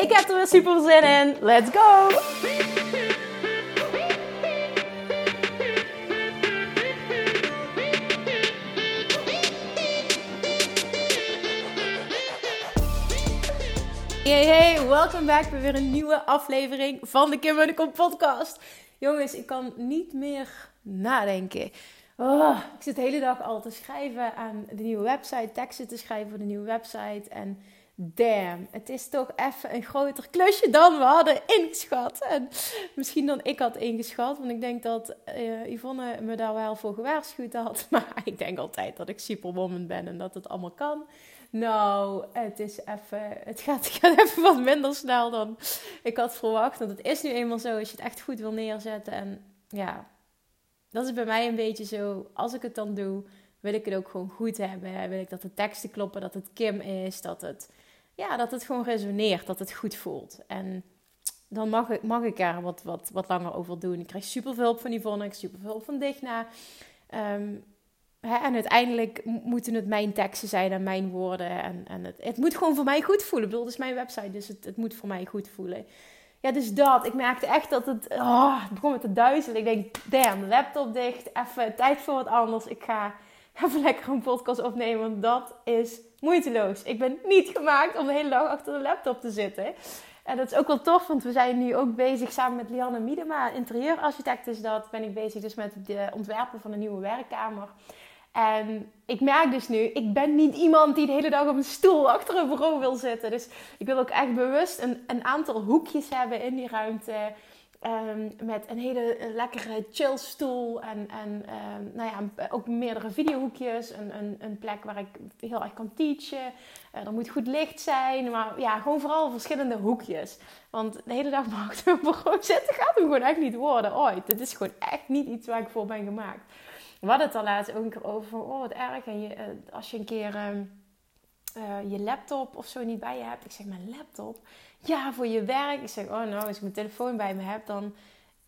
Ik heb er weer super zin in. Let's go! Hey hey, welkom back bij weer een nieuwe aflevering van de Kim Munnekom podcast. Jongens, ik kan niet meer nadenken. Oh, ik zit de hele dag al te schrijven aan de nieuwe website, teksten te schrijven voor de nieuwe website. En damn, het is toch even een groter klusje dan we hadden ingeschat. En misschien dan ik had ingeschat, want ik denk dat uh, Yvonne me daar wel voor gewaarschuwd had. Maar ik denk altijd dat ik superwoman ben en dat het allemaal kan. Nou, het is even. Het gaat, het gaat even wat minder snel dan ik had verwacht. Want het is nu eenmaal zo als je het echt goed wil neerzetten. En ja, dat is bij mij een beetje zo. Als ik het dan doe, wil ik het ook gewoon goed hebben. Wil ik dat de teksten kloppen, dat het Kim is, dat het, ja, dat het gewoon resoneert, dat het goed voelt. En dan mag ik, mag ik er wat, wat, wat langer over doen. Ik krijg super veel hulp van Yvonne, ik super veel hulp van Digna. Um, en uiteindelijk moeten het mijn teksten zijn en mijn woorden. En, en het, het moet gewoon voor mij goed voelen. Ik het is mijn website, dus het, het moet voor mij goed voelen. Ja, dus dat. Ik merkte echt dat het... Oh, begon met te duizelen. Ik denk, damn, laptop dicht. Even tijd voor wat anders. Ik ga even lekker een podcast opnemen, want dat is moeiteloos. Ik ben niet gemaakt om de hele dag achter de laptop te zitten. En dat is ook wel tof, want we zijn nu ook bezig samen met Lianne Miedema, interieurarchitect is dat. Ben ik bezig dus met het ontwerpen van een nieuwe werkkamer. En ik merk dus nu, ik ben niet iemand die de hele dag op een stoel achter een bureau wil zitten. Dus ik wil ook echt bewust een, een aantal hoekjes hebben in die ruimte. Um, met een hele lekkere chillstoel en, en um, nou ja, ook meerdere videohoekjes. Een, een, een, plek waar ik heel erg kan teachen. Uh, er moet goed licht zijn, maar ja, gewoon vooral verschillende hoekjes. Want de hele dag achter een bureau zitten gaat hem gewoon echt niet worden ooit. Het is gewoon echt niet iets waar ik voor ben gemaakt. We hadden het al laatst ook een keer over van, oh wat erg. En je, uh, als je een keer uh, je laptop of zo niet bij je hebt. Ik zeg, mijn laptop? Ja, voor je werk. Ik zeg, oh nou, als ik mijn telefoon bij me heb, dan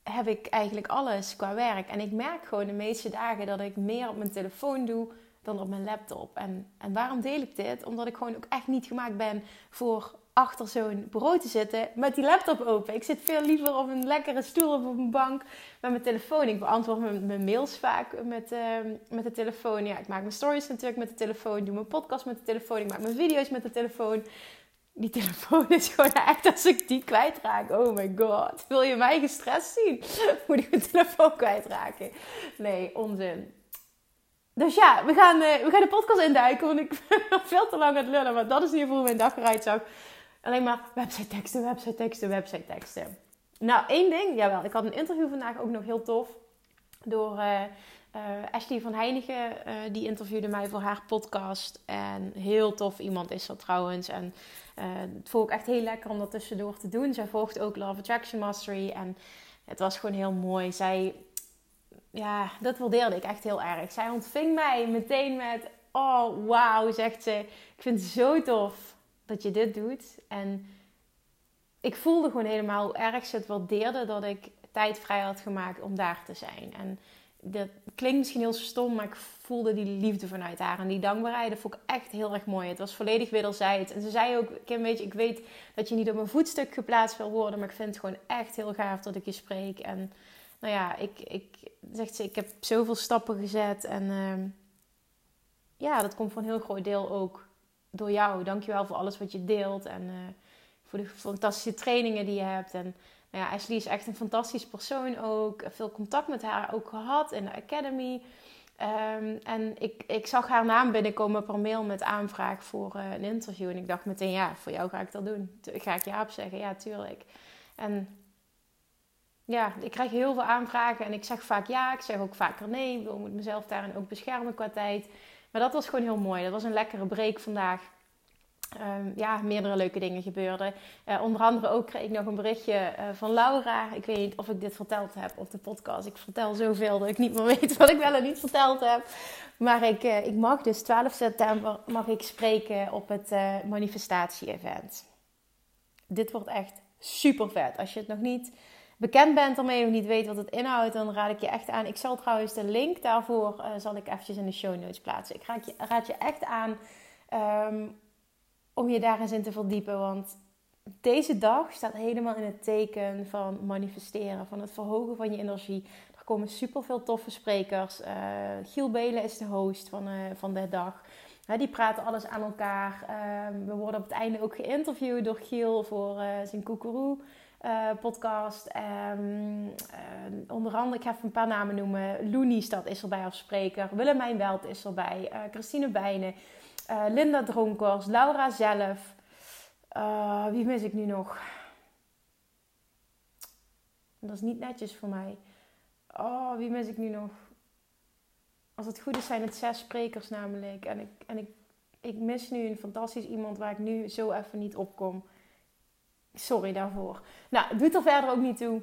heb ik eigenlijk alles qua werk. En ik merk gewoon de meeste dagen dat ik meer op mijn telefoon doe dan op mijn laptop. En, en waarom deel ik dit? Omdat ik gewoon ook echt niet gemaakt ben voor achter zo'n bureau te zitten met die laptop open. Ik zit veel liever op een lekkere stoel of op een bank met mijn telefoon. Ik beantwoord mijn, mails vaak met, uh, met de telefoon. Ja, ik maak mijn stories natuurlijk met de telefoon. Doe mijn podcast met de telefoon. Ik maak mijn video's met de telefoon. Die telefoon is gewoon echt als ik die kwijtraak. Oh my god. Wil je mij gestrest zien? Moet ik mijn telefoon kwijtraken? Nee, onzin. Dus ja, we gaan, uh, we gaan de podcast induiken. Want ik ben nog veel te lang aan het lullen. Maar dat is in ieder geval mijn dag eruit. Alleen maar website teksten, website teksten, website teksten. Nou, één ding, jawel. Ik had een interview vandaag ook nog heel tof. Door uh, uh, Ashley van Heinigen. Uh, die interviewde mij voor haar podcast. En heel tof iemand is dat trouwens. En het vond ik echt heel lekker om dat tussendoor te doen. Zij volgt ook Love Attraction Mastery. En het was gewoon heel mooi. Zij, ja, dat waardeerde ik echt heel erg. Zij ontving mij meteen met... Oh, wauw, zegt ze. Ik vind het zo tof dat je dit doet. En ik voelde gewoon helemaal hoe erg ze het waardeerde dat ik tijd vrij had gemaakt om daar te zijn. En dat klinkt misschien heel stom, maar ik voelde die liefde vanuit haar. En die dankbaarheid, dat vond ik echt heel erg mooi. Het was volledig wederzijds. En ze zei ook, Kim, weet je, ik weet dat je niet op een voetstuk geplaatst wil worden, maar ik vind het gewoon echt heel gaaf dat ik je spreek. En nou ja, ik, ik zegt ze, ik heb zoveel stappen gezet. En uh, ja, dat komt voor een heel groot deel ook door jou. Dankjewel voor alles wat je deelt en uh, voor de fantastische trainingen die je hebt. En nou ja, Ashley is echt een fantastisch persoon ook. Veel contact met haar ook gehad in de academy. Um, en ik, ik zag haar naam binnenkomen per mail met aanvraag voor uh, een interview. En ik dacht meteen, ja, voor jou ga ik dat doen. Ga ik ja op zeggen? Ja, tuurlijk. En ja, ik krijg heel veel aanvragen en ik zeg vaak ja. Ik zeg ook vaker nee. Ik moet mezelf daarin ook beschermen qua tijd. Maar dat was gewoon heel mooi. Dat was een lekkere break vandaag. um, ja, meerdere leuke dingen gebeurden. Uh, onder andere ook kreeg ik nog een berichtje uh, van Laura. Ik weet niet of ik dit verteld heb op de podcast. Ik vertel zoveel dat ik niet meer weet wat ik wel en niet verteld heb. Maar ik, uh, ik mag dus 12 september mag ik spreken op het manifestatie-event. Dit wordt echt super vet. Als je het nog niet bekend bent ermee of niet weet wat het inhoudt, dan raad ik je echt aan. Ik zal trouwens de link daarvoor zal ik eventjes in de show notes plaatsen. Ik raad je, raad je echt aan um, om je daar eens in te verdiepen. Want deze dag staat helemaal in het teken van manifesteren, van het verhogen van je energie. Er komen super veel toffe sprekers. Uh, Giel Belen is de host van, uh, van de dag. die praten alles aan elkaar. Uh, we worden op het einde ook geïnterviewd door Giel voor uh, zijn Koekeroe podcast. Um, onder andere, ik ga even een paar namen noemen. Loenie staat is erbij als spreker. Willemijn Welt is erbij. Christine Bijnen. Linda Dronkers, Laura zelf. Wie mis ik nu nog? Dat is niet netjes voor mij. Oh, wie mis ik nu nog? Als het goed is, zijn het zes sprekers namelijk. En ik, en ik, ik mis nu een fantastisch iemand waar ik nu zo even niet op kom. Sorry daarvoor. Nou, doet er verder ook niet toe.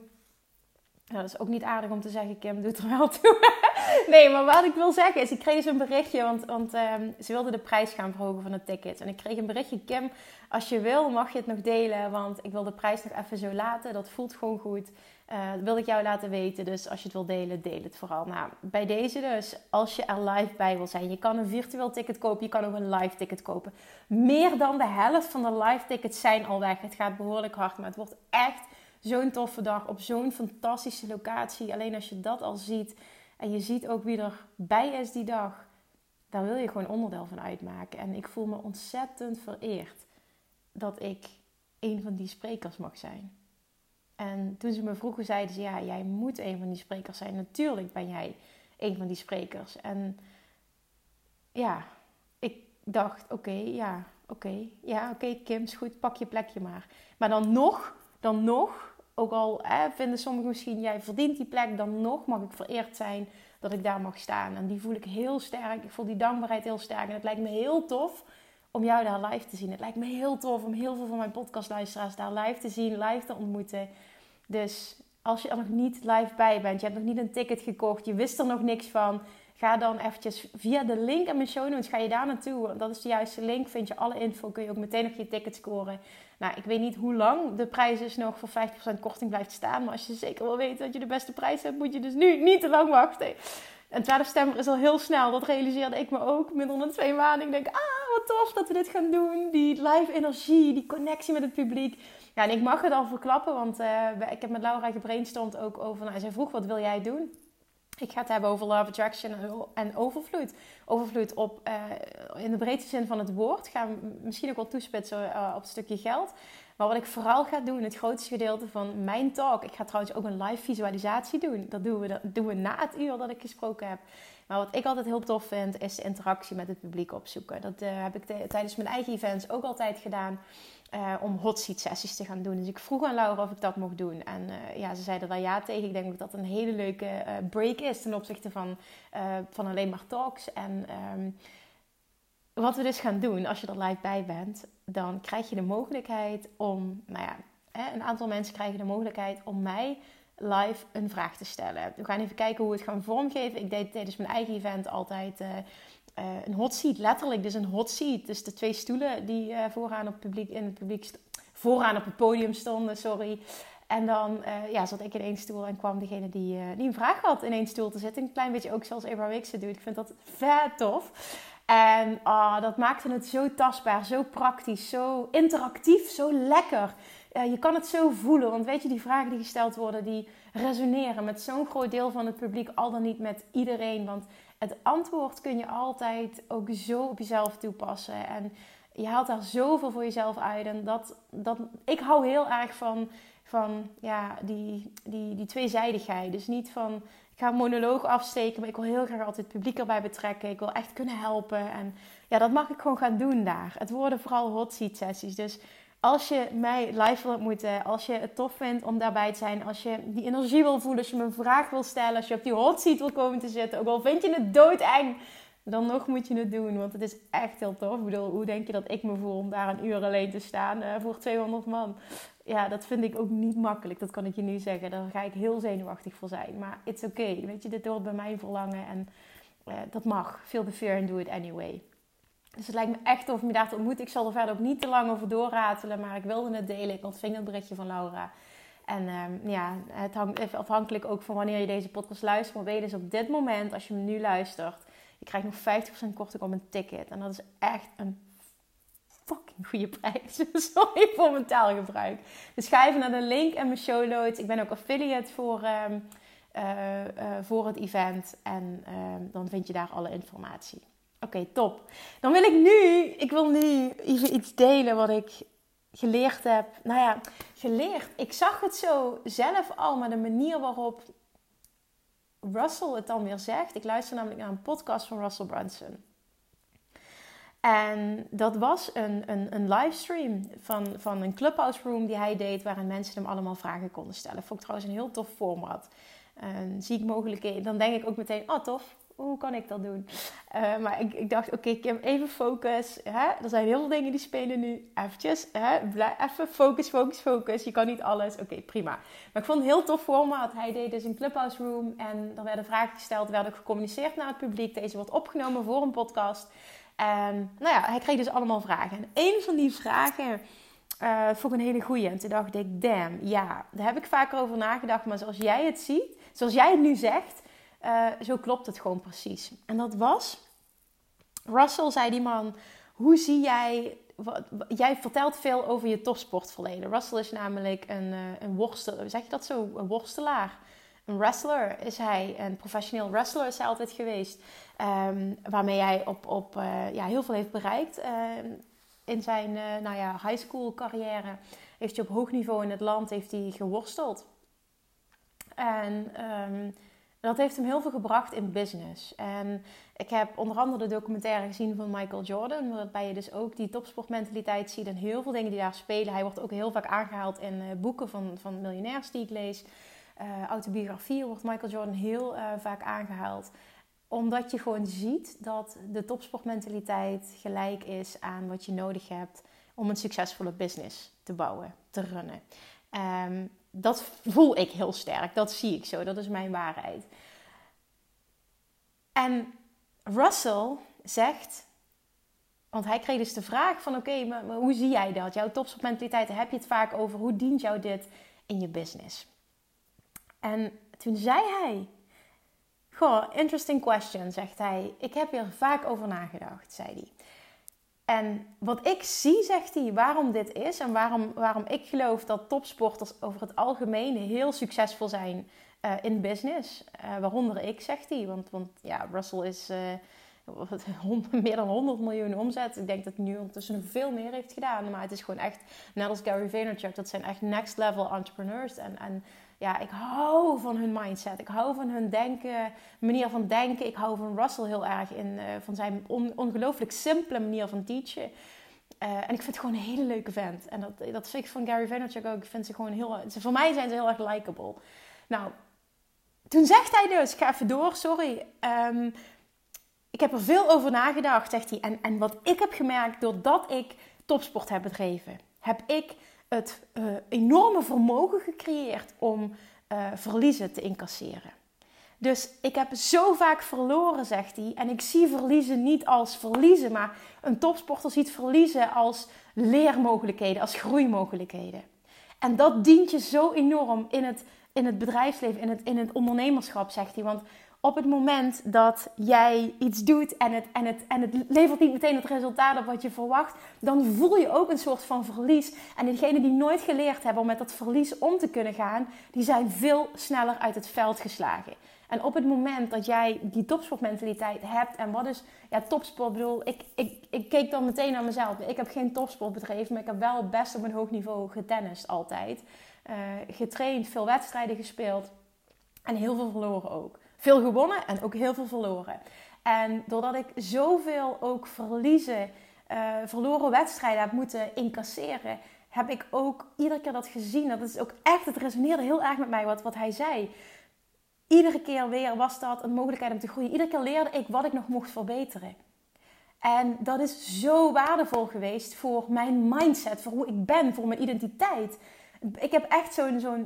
Nou, dat is ook niet aardig om te zeggen, Kim, doet er wel toe. nee, maar wat ik wil zeggen is, ik kreeg dus een berichtje, want, want um, ze wilden de prijs gaan verhogen van de tickets. En ik kreeg een berichtje, Kim, als je wil mag je het nog delen, want ik wil de prijs nog even zo laten. Dat voelt gewoon goed. Uh, dat wil ik jou laten weten, dus als je het wil delen, deel het vooral. Nou, bij deze dus, als je er live bij wil zijn, je kan een virtueel ticket kopen, je kan ook een live ticket kopen. Meer dan de helft van de live tickets zijn al weg. Het gaat behoorlijk hard, maar het wordt echt zo'n toffe dag op zo'n fantastische locatie. Alleen als je dat al ziet en je ziet ook wie er bij is die dag, daar wil je gewoon onderdeel van uitmaken. En ik voel me ontzettend vereerd dat ik een van die sprekers mag zijn. En toen ze me vroegen, zeiden ze: Ja, jij moet een van die sprekers zijn. Natuurlijk ben jij een van die sprekers. En ja, ik dacht: Oké, ja, oké, ja, oké, Kim, is goed, pak je plekje maar. Maar dan nog, dan nog ook al vinden sommigen misschien, jij verdient die plek, dan nog mag ik vereerd zijn dat ik daar mag staan. En die voel ik heel sterk. Ik voel die dankbaarheid heel sterk. En het lijkt me heel tof om jou daar live te zien. Het lijkt me heel tof om heel veel van mijn podcastluisteraars daar live te zien, live te ontmoeten. Dus als je er nog niet live bij bent, je hebt nog niet een ticket gekocht, je wist er nog niks van, ga dan eventjes via de link in mijn show notes, ga je daar naartoe. Dat is de juiste link, vind je alle info, kun je ook meteen nog je ticket scoren. Nou, ik weet niet hoe lang de prijs dus nog voor 50% korting blijft staan. Maar als je zeker wil weten dat je de beste prijs hebt, moet je dus nu niet te lang wachten. En 12 september is al heel snel. Dat realiseerde ik me ook minder dan twee maanden. Ik denk, ah, wat tof dat we dit gaan doen. Die live energie, die connectie met het publiek. Ja, en ik mag het al verklappen, want uh, ik heb met Laura gebrainstormd ook over... Nou, zij vroeg, wat wil jij doen? Ik ga het hebben over love attraction en overvloed. Overvloed op, uh, in de breedste zin van het woord. Ga misschien ook wel toespitsen uh, op het stukje geld. Maar wat ik vooral ga doen, het grootste gedeelte van mijn talk. Ik ga trouwens ook een live visualisatie doen. Dat doen we, dat doen we na het uur dat ik gesproken heb. Maar wat ik altijd heel tof vind, is de interactie met het publiek opzoeken. Dat uh, heb ik tijdens mijn eigen events ook altijd gedaan. Uh, om hot seat sessies te gaan doen. Dus ik vroeg aan Laura of ik dat mocht doen. En uh, ja, ze zeiden daar ja tegen. Ik denk dat dat een hele leuke break is ten opzichte van, van alleen maar talks. En um, wat we dus gaan doen, als je er live bij bent, dan krijg je de mogelijkheid om, nou ja, een aantal mensen krijgen de mogelijkheid om mij live een vraag te stellen. We gaan even kijken hoe we het gaan vormgeven. Ik deed tijdens mijn eigen event altijd uh, een hot seat, letterlijk dus een hot seat. Dus de twee stoelen die uh, vooraan op het publiek, in het publiek vooraan op het podium stonden, sorry. En dan ja, zat ik in één stoel en kwam degene die, die een vraag had in één stoel te zitten. Een klein beetje ook zoals Abraham Wicks het doet. Ik vind dat vet tof. En oh, dat maakte het zo tastbaar, zo praktisch, zo interactief, zo lekker. je kan het zo voelen, want weet je, die vragen die gesteld worden, die resoneren met zo'n groot deel van het publiek, al dan niet met iedereen. Want het antwoord kun je altijd ook zo op jezelf toepassen. En je haalt daar zoveel voor jezelf uit. En dat, dat, ik hou heel erg van, van ja, die, die, die tweezijdigheid. Dus niet van, ik ga een monoloog afsteken, maar ik wil heel graag altijd het publiek erbij betrekken. Ik wil echt kunnen helpen. En ja, dat mag ik gewoon gaan doen daar. Het worden vooral hot seat sessies. Dus als je mij live wil ontmoeten, als je het tof vindt om daarbij te zijn, als je die energie wil voelen, als je me een vraag wil stellen, als je op die hot seat wil komen te zitten, ook al vind je het doodeng, dan nog moet je het doen. Want het is echt heel tof. Ik bedoel, hoe denk je dat ik me voel om daar een uur alleen te staan uh, voor 200 man? Ja, dat vind ik ook niet makkelijk. Dat kan ik je nu zeggen. Daar ga ik heel zenuwachtig voor zijn. Maar it's okay. Weet je, dit hoort bij mijn verlangen. En uh, dat mag. Feel the fear and do it anyway. Dus het lijkt me echt tof om je daar te ontmoeten. Ik zal er verder ook niet te lang over doorratelen. Maar ik wilde het delen. Ik ontving een berichtje van Laura. En um, ja, het hangt afhankelijk ook van wanneer je deze podcast luistert. Maar weet dus op dit moment, als je hem nu luistert, je krijgt nog 50% korting op een ticket. En dat is echt een fucking goede prijs. Sorry voor mijn taalgebruik. Dus ga even naar de link en mijn show notes. Ik ben ook affiliate voor, um, uh, uh, voor het event. En um, dan vind je daar alle informatie. Oké, top. Dan wil ik nu, ik wil nu even iets delen wat ik geleerd heb. Nou ja, geleerd. Ik zag het zo zelf al, maar de manier waarop Russell het dan weer zegt. Ik luister namelijk naar een podcast van Russell Brunson. En dat was een, een, een livestream van, van een clubhouse room die hij deed, waarin mensen hem allemaal vragen konden stellen. Vond ik trouwens een heel tof format. En zie ik mogelijkheden. Dan denk ik ook meteen, oh tof, hoe kan ik dat doen? Uh, maar ik, ik dacht, oké, okay, Kim, even focus. Hè? Er zijn heel veel dingen die spelen nu. Eventjes, hè? Blijf, even focus, focus, focus. Je kan niet alles. Oké, prima. Maar ik vond het heel tof format. Hij deed dus een clubhouse room en er werden vragen gesteld. Er werd ook gecommuniceerd naar het publiek. Deze wordt opgenomen voor een podcast. En nou ja, hij kreeg dus allemaal vragen. En een van die vragen uh, vond ik een hele goeie. En toen dacht ik, damn, ja, daar heb ik vaker over nagedacht. Maar zoals jij het ziet, zoals jij het nu zegt uh, zo klopt het gewoon precies. En dat was, Russell zei die man, hoe zie jij, wat, jij vertelt veel over je topsportverleden. Russell is namelijk een, uh, een worstelaar, zeg je dat zo, een worstelaar. Een wrestler is hij, een professioneel wrestler is hij altijd geweest. Um, waarmee hij op, op uh, ja, heel veel heeft bereikt in zijn nou ja, high school carrière. Heeft hij op hoog niveau in het land heeft hij geworsteld. En um, dat heeft hem heel veel gebracht in business. En ik heb onder andere de documentaire gezien van Michael Jordan, waarbij je dus ook die topsportmentaliteit ziet en heel veel dingen die daar spelen. Hij wordt ook heel vaak aangehaald in uh, boeken van, van miljonairs die ik lees. Uh, autobiografieën wordt Michael Jordan heel uh, vaak aangehaald. Omdat je gewoon ziet dat de topsportmentaliteit gelijk is aan wat je nodig hebt om een succesvolle business te bouwen, te runnen. Um, dat voel ik heel sterk. Dat zie ik zo. Dat is mijn waarheid. En Russell zegt, want hij kreeg dus de vraag van oké, maar, hoe zie jij dat? Jouw topsportmentaliteit, heb je het vaak over hoe dient jou dit in je business? En toen zei hij, goh, interesting question, zegt hij. Ik heb hier vaak over nagedacht, zei hij. En wat ik zie, zegt hij, waarom dit is en waarom, waarom ik geloof dat topsporters over het algemeen heel succesvol zijn uh, in business. Uh, waaronder ik, zegt hij. Want, want ja, Russell is uh, meer dan 100 miljoen omzet. Ik denk dat hij nu ondertussen veel meer heeft gedaan. Maar het is gewoon echt, net als Gary Vaynerchuk, dat zijn echt next level entrepreneurs. En, en ja, ik hou van hun mindset. Ik hou van hun denken, manier van denken. Ik hou van Russell heel erg in, uh, van zijn on, ongelooflijk simpele manier van teachen. Uh, en ik vind het gewoon een hele leuke vent. En dat, dat vind ik van Gary Vaynerchuk ook. Ik vind ze gewoon heel... Voor mij zijn ze heel erg likable. Nou, toen zegt hij dus... Ik ga even door, sorry. Um, ik heb er veel over nagedacht, zegt hij. En, en wat ik heb gemerkt doordat ik topsport heb bedreven... heb ik het uh, enorme vermogen gecreëerd om uh, verliezen te incasseren. Dus ik heb zo vaak verloren, zegt hij. En ik zie verliezen niet als verliezen, maar een topsporter ziet verliezen als leermogelijkheden, als groeimogelijkheden. En dat dient je zo enorm in het, in het bedrijfsleven, in het, in het ondernemerschap, zegt hij. Want op het moment dat jij iets doet en het, en, het, en het levert niet meteen het resultaat op wat je verwacht, dan voel je ook een soort van verlies. En diegenen die nooit geleerd hebben om met dat verlies om te kunnen gaan, die zijn veel sneller uit het veld geslagen. En op het moment dat jij die topsportmentaliteit hebt, en wat is ja, topsport? Ik bedoel, ik, ik, ik keek dan meteen naar mezelf. Ik heb geen topsportbedrijf, maar ik heb wel best op een hoog niveau getennist altijd. Uh, getraind, veel wedstrijden gespeeld en heel veel verloren ook veel gewonnen en ook heel veel verloren. En doordat ik zoveel ook verliezen, uh, verloren wedstrijden heb moeten incasseren, heb ik ook iedere keer dat gezien. Dat is ook echt, het resoneerde heel erg met mij wat, wat hij zei. iedere keer weer was dat een mogelijkheid om te groeien. Iedere keer leerde ik wat ik nog mocht verbeteren. En dat is zo waardevol geweest voor mijn mindset, voor hoe ik ben, voor mijn identiteit. Ik heb echt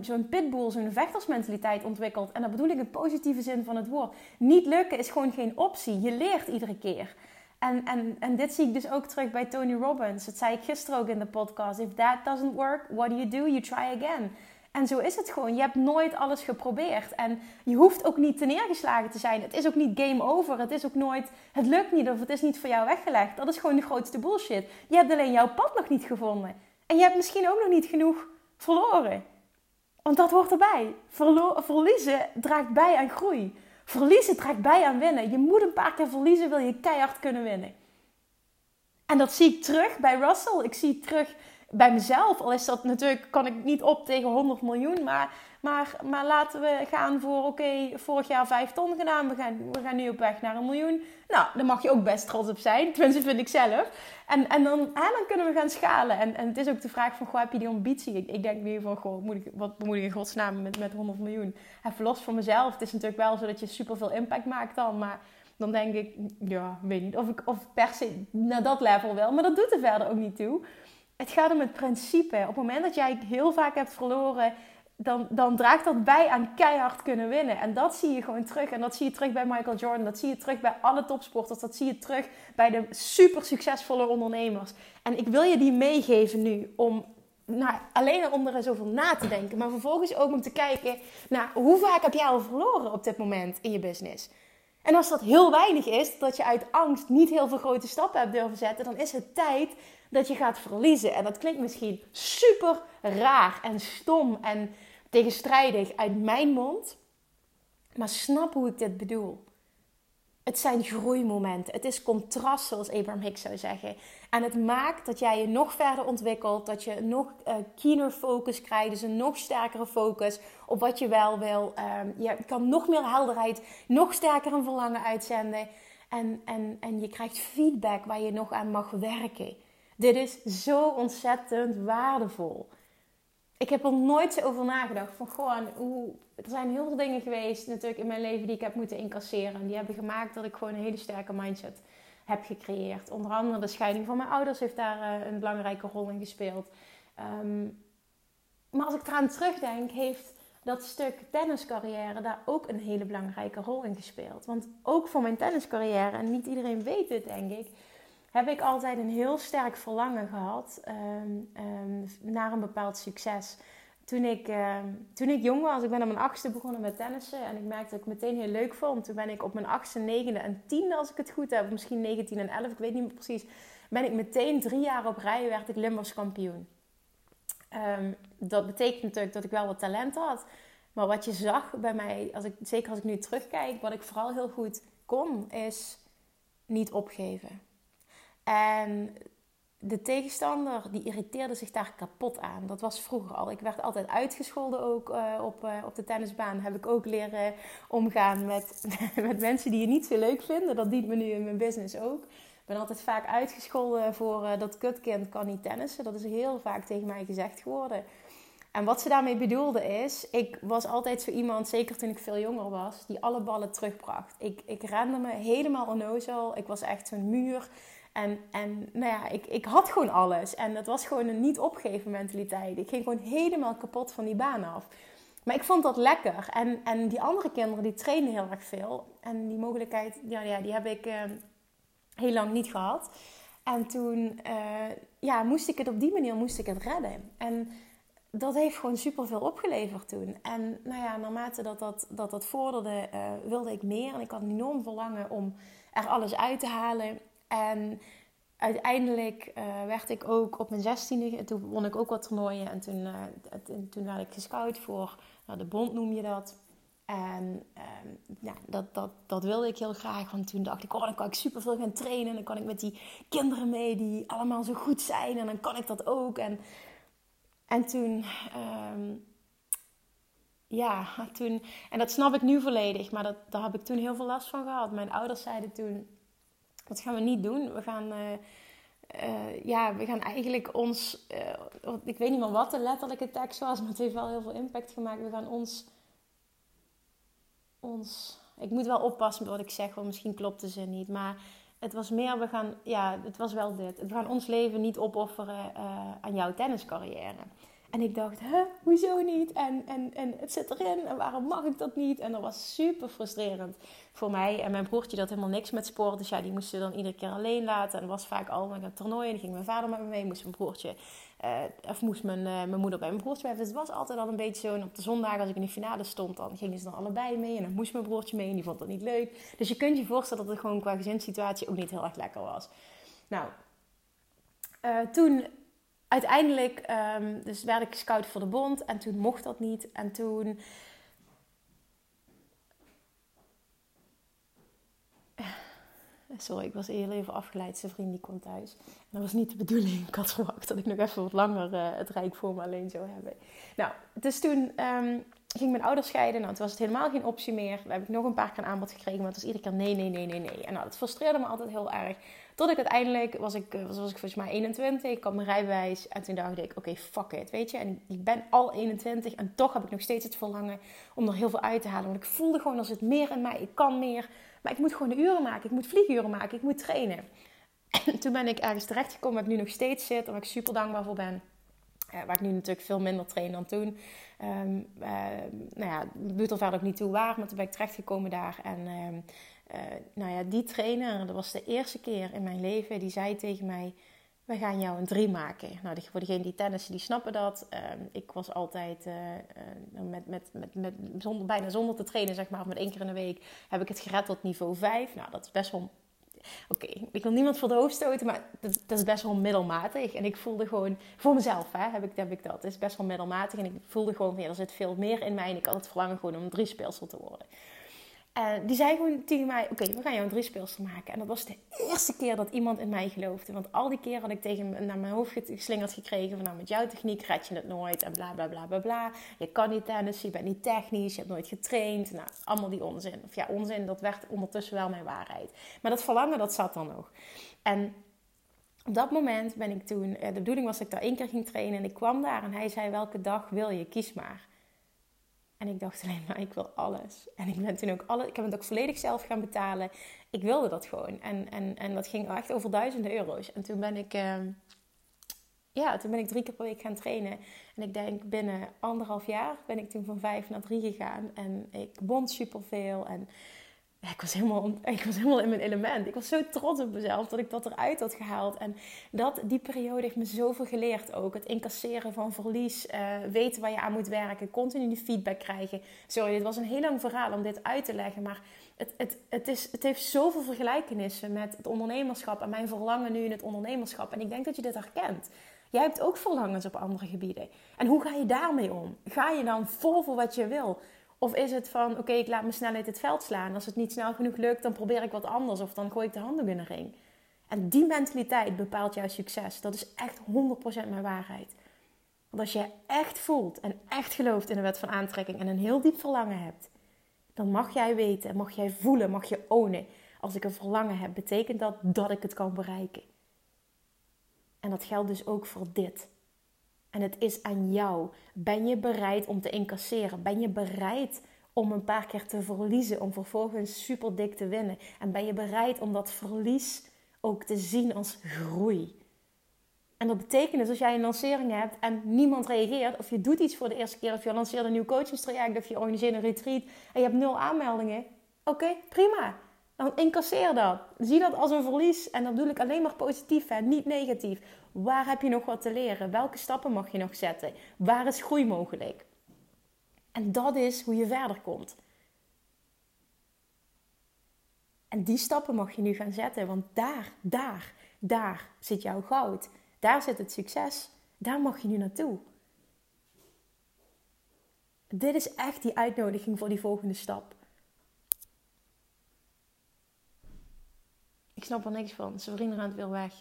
zo'n pitbull, zo'n vechtersmentaliteit ontwikkeld. En dat bedoel ik in positieve zin van het woord. Niet lukken is gewoon geen optie. Je leert iedere keer. En, en, en dit zie ik dus ook terug bij Tony Robbins. Dat zei ik gisteren ook in de podcast. If that doesn't work, what do you do? You try again. En zo is het gewoon. Je hebt nooit alles geprobeerd. En je hoeft ook niet te neergeslagen te zijn. Het is ook niet game over. Het is ook nooit, het lukt niet of het is niet voor jou weggelegd. Dat is gewoon de grootste bullshit. Je hebt alleen jouw pad nog niet gevonden. En je hebt misschien ook nog niet genoeg verloren. Want dat hoort erbij. Verliezen draagt bij aan groei. Verliezen draagt bij aan winnen. Je moet een paar keer verliezen, wil je keihard kunnen winnen. En dat zie ik terug bij Russell. Ik zie het terug bij mezelf. Al is dat natuurlijk, kan ik niet op tegen 100 miljoen. Maar, maar, maar laten we gaan voor, oké, vorig jaar 5 ton gedaan. We gaan, we gaan nu op weg naar een miljoen. Nou, daar mag je ook best trots op zijn. Tenminste, vind ik zelf. En, en dan, dan kunnen we gaan schalen. En, en het is ook de vraag van, goh, heb je die ambitie? Ik, denk nu van, goh, moet ik, wat moet ik in godsnaam met, met 100 miljoen? Even los van mezelf. Het is natuurlijk wel zo dat je super veel impact maakt dan. Maar dan denk ik, ja, weet niet of ik of per se naar dat level wel. Maar dat doet er verder ook niet toe. Het gaat om het principe. Op het moment dat jij heel vaak hebt verloren, dan, dan draagt dat bij aan keihard kunnen winnen. En dat zie je gewoon terug. En dat zie je terug bij Michael Jordan. Dat zie je terug bij alle topsporters. Dat zie je terug bij de super succesvolle ondernemers. En ik wil je die meegeven nu om nou, alleen om er eens over na te denken. Maar vervolgens ook om te kijken naar hoe vaak heb jij al verloren op dit moment in je business. En als dat heel weinig is, dat je uit angst niet heel veel grote stappen hebt durven zetten, dan is het tijd dat je gaat verliezen. En dat klinkt misschien super raar en stom en tegenstrijdig uit mijn mond. Maar snap hoe ik dit bedoel. Het zijn groeimomenten. Het is contrast, zoals Abraham Hicks zou zeggen. En het maakt dat jij je nog verder ontwikkelt. Dat je nog uh, keener focus krijgt. Dus een nog sterkere focus op wat je wel wil. Ehm, je kan nog meer helderheid, nog sterker een verlangen uitzenden. En, en, en je krijgt feedback waar je nog aan mag werken. Dit is zo ontzettend waardevol. Ik heb er nooit zo over nagedacht. Van gewoon, hoe, er zijn heel veel dingen geweest natuurlijk in mijn leven die ik heb moeten incasseren. En die hebben gemaakt dat ik gewoon een hele sterke mindset heb gecreëerd. Onder andere de scheiding van mijn ouders heeft daar uh, een belangrijke rol in gespeeld. Um, maar als ik eraan terugdenk, heeft dat stuk tenniscarrière daar ook een hele belangrijke rol in gespeeld. Want ook voor mijn tenniscarrière, en niet iedereen weet dit denk ik, heb ik altijd een heel sterk verlangen gehad um, um, naar een bepaald succes. Toen ik, uh, toen ik jong was, ik ben op mijn achtste begonnen met tennissen. En ik merkte dat ik het meteen heel leuk vond. Toen ben ik op mijn achtste, negende en tiende, als ik het goed heb. Misschien 19 en 11, ik weet niet meer precies. Ben ik meteen drie jaar op rij, werd ik Limburgs kampioen. Dat betekent natuurlijk dat ik wel wat talent had. Maar wat je zag bij mij, als ik, zeker als ik nu terugkijk, wat ik vooral heel goed kon, is niet opgeven. En de tegenstander die irriteerde zich daar kapot aan. Dat was vroeger al. Ik werd altijd uitgescholden ook uh, op, uh, op de tennisbaan. Heb ik ook leren omgaan met, met mensen die je niet zo leuk vinden. Dat dient me nu in mijn business ook. Ik ben altijd vaak uitgescholden voor uh, dat kutkind kan niet tennissen. Dat is heel vaak tegen mij gezegd geworden. En wat ze daarmee bedoelde is, ik was altijd zo iemand, zeker toen ik veel jonger was, die alle ballen terugbracht. Ik, ik rende me helemaal onnozel. Ik was echt zo'n muur. En, en nou ja, ik, ik had gewoon alles. En dat was gewoon een niet opgeven mentaliteit. Ik ging gewoon helemaal kapot van die baan af. Maar ik vond dat lekker. En, en die andere kinderen die trainen heel erg veel. En die mogelijkheid, ja, ja die heb ik uh, heel lang niet gehad. En toen uh, ja, moest ik het op die manier moest ik het redden. En dat heeft gewoon superveel opgeleverd toen. En nou ja, naarmate dat dat, dat, dat vorderde, uh, wilde ik meer. En ik had enorm verlangen om er alles uit te halen. En uiteindelijk uh, werd ik ook op mijn zestiende, toen won ik ook wat toernooien. En toen, uh, toen werd ik gescout voor nou, de bond, noem je dat. En um, ja, dat, dat, dat wilde ik heel graag. Want toen dacht ik, oh, dan kan ik superveel gaan trainen. En dan kan ik met die kinderen mee die allemaal zo goed zijn. En dan kan ik dat ook. En, en toen, um, ja, toen... En dat snap ik nu volledig. Maar dat, daar heb ik toen heel veel last van gehad. Mijn ouders zeiden toen dat gaan we niet doen. We gaan, uh, uh, ja, we gaan eigenlijk ons, uh, ik weet niet meer wat de letterlijke tekst was, maar het heeft wel heel veel impact gemaakt. We gaan ons ons. Ik moet wel oppassen met wat ik zeg, want misschien klopt de zin niet. Maar het was meer, we gaan, ja, het was wel dit. We gaan ons leven niet opofferen aan jouw tenniscarrière. En ik dacht, hè, hoezo niet? En, en, en het zit erin en waarom mag ik dat niet? En dat was super frustrerend voor mij. En mijn broertje had helemaal niks met sport. Dus ja, die moesten dan iedere keer alleen laten. En was vaak al met een toernooi. En ging mijn vader met me mee. Moest mijn broertje, uh, of moest mijn, uh, mijn moeder bij mijn broertje blijven. Dus het was altijd al een beetje zo. En op de zondag als ik in de finale stond, dan gingen ze dan allebei mee. En dan moest mijn broertje mee. En die vond dat niet leuk. Dus je kunt je voorstellen dat het gewoon qua gezinssituatie ook niet heel erg lekker was. Nou, uh, toen uiteindelijk um, dus werd ik scout voor de bond en toen mocht dat niet. En toen. Sorry, ik was heel even afgeleid. Zijn vriend die kwam thuis. En dat was niet de bedoeling. Ik had verwacht dat ik nog even wat langer uh, het Rijk voor me alleen zou hebben. Nou, dus toen um, ging mijn ouders scheiden. Nou, toen was het helemaal geen optie meer. Dan heb ik nog een paar keer aanbod gekregen. Maar het was iedere keer nee, nee, nee, nee, nee. En nou, dat frustreerde me altijd heel erg. Tot ik uiteindelijk, was ik, was, was ik volgens mij 21, ik had mijn rijbewijs. En toen dacht ik, oké, fuck it, weet je. En ik ben al 21 en toch heb ik nog steeds het verlangen om er heel veel uit te halen. Want ik voelde gewoon, als het meer in mij, ik kan meer. Maar ik moet gewoon de uren maken, ik moet vlieguren maken, ik moet trainen. En toen ben ik ergens terechtgekomen waar ik nu nog steeds zit. Waar ik super dankbaar voor ben. Uh, waar ik nu natuurlijk veel minder train dan toen. Um, uh, nou ja, doet er verder ook niet toe waar. Maar toen ben ik terechtgekomen daar. En um, uh, nou ja, die trainer, dat was de eerste keer in mijn leven, die zei tegen mij: We gaan jou een drie maken. Nou, voor degenen die tennissen, die snappen dat. Uh, ik was altijd met, met, met, zonder, bijna zonder te trainen, zeg maar, met één keer in de week, heb ik het gered tot niveau 5. Nou, dat is best wel. Oké, ik wil niemand voor de hoofd stoten, maar dat, dat, is best wel middelmatig. En ik voelde gewoon, voor mezelf hè, heb, ik, heb ik dat. Het is best wel middelmatig. En ik voelde gewoon, ja, er zit veel meer in mij. En ik had het verlangen gewoon om een drie speelsel te worden. En die zei gewoon tegen mij: Oké, we gaan jou een driespeelster maken. En dat was de eerste keer dat iemand in mij geloofde. Want al die keer had ik tegen naar mijn hoofd geslingerd gekregen: van nou, met jouw techniek red je het nooit. En bla bla bla bla bla. Je kan niet tennis, je bent niet technisch, je hebt nooit getraind. Nou, allemaal die onzin. Of ja, onzin, dat werd ondertussen wel mijn waarheid. Maar dat verlangen, dat zat dan nog. En op dat moment ben ik toen, eh, de bedoeling was dat ik daar één keer ging trainen. En ik kwam daar en hij zei: Welke dag wil je? Kies maar. En ik dacht alleen maar, ik wil alles. En ik ben toen ook alle, ik heb het ook volledig zelf gaan betalen. Ik wilde dat gewoon. En, en, en dat ging echt over duizenden euro's. En toen ben ik, uh, ja, toen ben ik drie keer per week gaan trainen. En ik denk binnen anderhalf jaar ben ik toen van vijf naar drie gegaan. En ik won superveel. En ik was, helemaal, ik was helemaal in mijn element. Ik was zo trots op mezelf dat ik dat eruit had gehaald. En dat, die periode heeft me zoveel geleerd ook. Het incasseren van verlies, uh, weten waar je aan moet werken, continu feedback krijgen. Sorry, dit was een heel lang verhaal om dit uit te leggen. Maar het, het, het, is, het heeft zoveel vergelijkenissen met het ondernemerschap en mijn verlangen nu in het ondernemerschap. En ik denk dat je dit herkent. Jij hebt ook verlangens op andere gebieden. En hoe ga je daarmee om? Ga je dan vol voor wat je wil? Of is het van, oké, ik laat mijn snelheid het veld slaan. Als het niet snel genoeg lukt, dan probeer ik wat anders. Of dan gooi ik de handdoek in de ring. En die mentaliteit bepaalt jouw succes. Dat is echt 100% mijn waarheid. Want als je echt voelt en echt gelooft in de wet van aantrekking en een heel diep verlangen hebt, dan mag jij weten, mag jij voelen, mag je ownen. Als ik een verlangen heb, betekent dat dat ik het kan bereiken. En dat geldt dus ook voor dit. En het is aan jou. Ben je bereid om te incasseren? Ben je bereid om een paar keer te verliezen, om vervolgens super dik te winnen? En ben je bereid om dat verlies ook te zien als groei? En dat betekent dus als jij een lancering hebt en niemand reageert, of je doet iets voor de eerste keer, of je lanceert een nieuw coachingstraject, of je organiseert een retreat en je hebt nul aanmeldingen. Oké, prima. Dan incasseer dat. Zie dat als een verlies. En dat bedoel ik alleen maar positief en niet negatief. Waar heb je nog wat te leren? Welke stappen mag je nog zetten? Waar is groei mogelijk? En dat is hoe je verder komt. En die stappen mag je nu gaan zetten, want daar, daar, daar zit jouw goud. Daar zit het succes. Daar mag je nu naartoe. Dit is echt die uitnodiging voor die volgende stap. Ik snap er niks van. Aan het wil weg.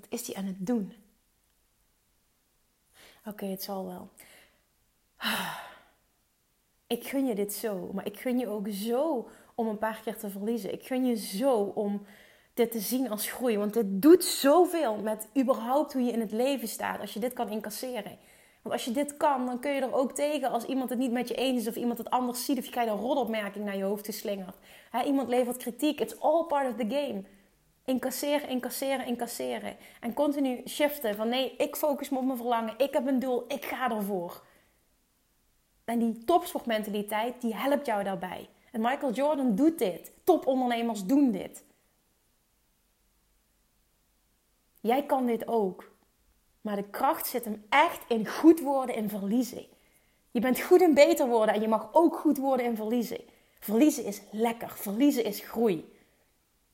Wat is hij aan het doen? Oké, het zal wel. Ik gun je dit zo, maar ik gun je ook zo om een paar keer te verliezen. Ik gun je zo om dit te zien als groei, want dit doet zoveel met überhaupt hoe je in het leven staat als je dit kan incasseren. Want als je dit kan, dan kun je er ook tegen als iemand het niet met je eens is of iemand het anders ziet of je krijgt een rotopmerking naar je hoofd geslingerd. Iemand levert kritiek. It's all part of the game. Incasseren, incasseren, incasseren. En continu shiften van nee, ik focus me op mijn verlangen. Ik heb een doel, ik ga ervoor. En die topsportmentaliteit, die helpt jou daarbij. En Michael Jordan doet dit. Topondernemers doen dit. Jij kan dit ook. Maar de kracht zit hem echt in goed worden en verliezen. Je bent goed in beter worden en je mag ook goed worden in verliezen. Verliezen is lekker. Verliezen is groei.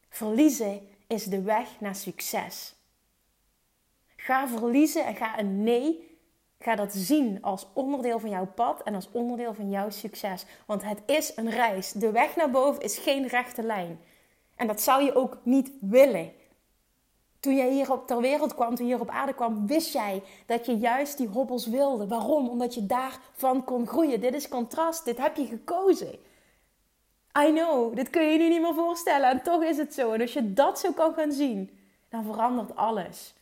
Verliezen is de weg naar succes. Ga verliezen en ga een nee. Ga dat zien als onderdeel van jouw pad en als onderdeel van jouw succes. Want het is een reis. De weg naar boven is geen rechte lijn. En dat zou je ook niet willen. Toen jij hier op ter wereld kwam, toen je hier op aarde kwam, wist jij dat je juist die hobbels wilde. Waarom? Omdat je daarvan kon groeien. Dit is contrast. Dit heb je gekozen. I know, dit kun je je nu niet meer voorstellen. En toch is het zo. En als je dat zo kan gaan zien, dan verandert alles.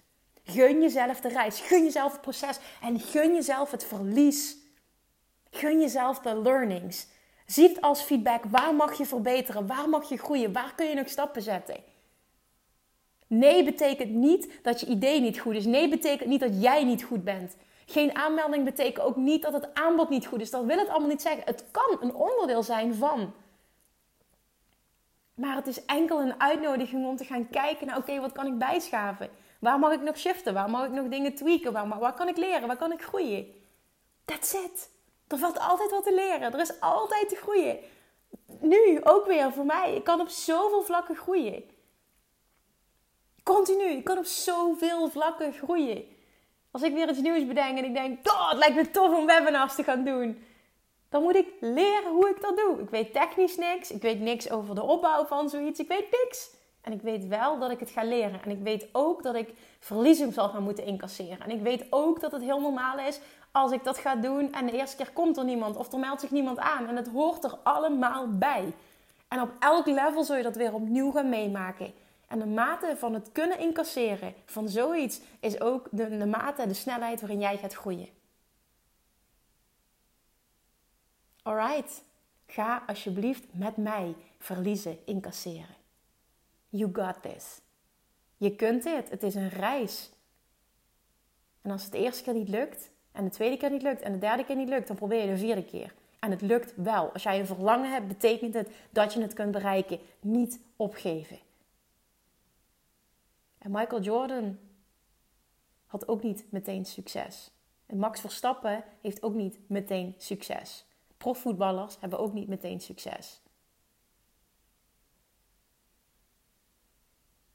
Gun jezelf de reis. Gun jezelf het proces. En gun jezelf het verlies. Gun jezelf de learnings. Zie het als feedback. Waar mag je verbeteren? Waar mag je groeien? Waar kun je nog stappen zetten? Nee betekent niet dat je idee niet goed is. Nee betekent niet dat jij niet goed bent. Geen aanmelding betekent ook niet dat het aanbod niet goed is. Dat wil het allemaal niet zeggen. Het kan een onderdeel zijn van. Maar het is enkel een uitnodiging om te gaan kijken naar, oké, wat kan ik bijschaven? Waar mag ik nog shiften? Waar mag ik nog dingen tweaken? Waar, waar kan ik leren? Waar kan ik groeien? That's it. Er valt altijd wat te leren. Er is altijd te groeien. Nu ook weer voor mij. Ik kan op zoveel vlakken groeien. Continu. Ik kan op zoveel vlakken groeien. Als ik weer iets nieuws bedenk en ik denk, oh, het lijkt me tof om webinars te gaan doen. Dan moet ik leren hoe ik dat doe. Ik weet technisch niks. Ik weet niks over de opbouw van zoiets. Ik weet niks. En ik weet wel dat ik het ga leren. En ik weet ook dat ik verliezen zal gaan moeten incasseren. En ik weet ook dat het heel normaal is als ik dat ga doen en de eerste keer komt er niemand of er meldt zich niemand aan. En het hoort er allemaal bij. En op elk level zul je dat weer opnieuw gaan meemaken. En de mate van het kunnen incasseren van zoiets is ook de, de mate, de snelheid waarin jij gaat groeien. Alright, ga alsjeblieft met mij verliezen, incasseren. You got this. Je kunt dit. Het is een reis. En als het de eerste keer niet lukt, en de tweede keer niet lukt, en de derde keer niet lukt, dan probeer je de vierde keer. En het lukt wel. Als jij een verlangen hebt, betekent het dat je het kunt bereiken. Niet opgeven. En Michael Jordan had ook niet meteen succes. En Max Verstappen heeft ook niet meteen succes. Profvoetballers hebben ook niet meteen succes.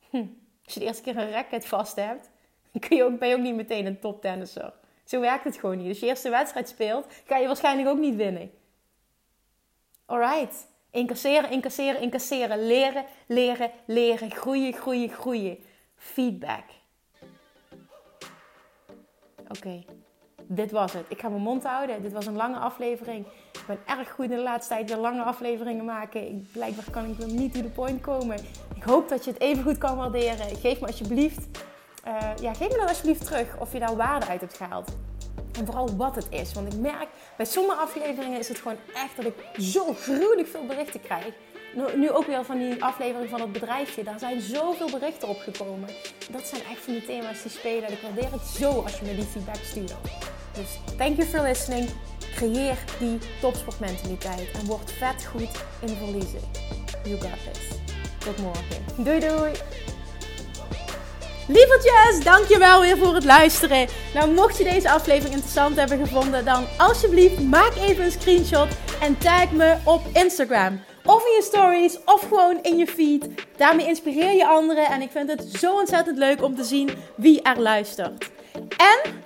Hm. Als je de eerste keer een racket vast hebt, kun je ook, ben je ook niet meteen een toptennisser. Zo werkt het gewoon niet. Als je eerste wedstrijd speelt, ga je waarschijnlijk ook niet winnen. Alright. Incasseren, incasseren, incasseren. Leren, leren, leren. Groeien, groeien, groeien. Feedback. Oké dit was het. Ik ga mijn mond houden. Dit was een lange aflevering. Ik ben erg goed in de laatste tijd weer lange afleveringen maken. Ik, blijkbaar kan ik weer niet to the point komen. Ik hoop dat je het even goed kan waarderen. Geef me alsjeblieft, uh, ja, geef me dan alsjeblieft terug of je daar waarde uit hebt gehaald. En vooral wat het is. Want ik merk, bij sommige afleveringen is het gewoon echt dat ik zo gruwelijk veel berichten krijg. Nu ook weer van die aflevering van het bedrijfje. Daar zijn zoveel berichten op gekomen. Dat zijn echt van die thema's die spelen. Ik waardeer het zo als je me die feedback stuurt. Dus thank you for listening. Creëer die topsportmentaliteit en word vet goed in verliezen. You got this. Tot morgen. Doei doei! Lievertjes, dankjewel weer voor het luisteren. Nou, mocht je deze aflevering interessant hebben gevonden, dan alsjeblieft maak even een screenshot en tag me op Instagram. Of in je stories, of gewoon in je feed. Daarmee inspireer je anderen en ik vind het zo ontzettend leuk om te zien wie er luistert. En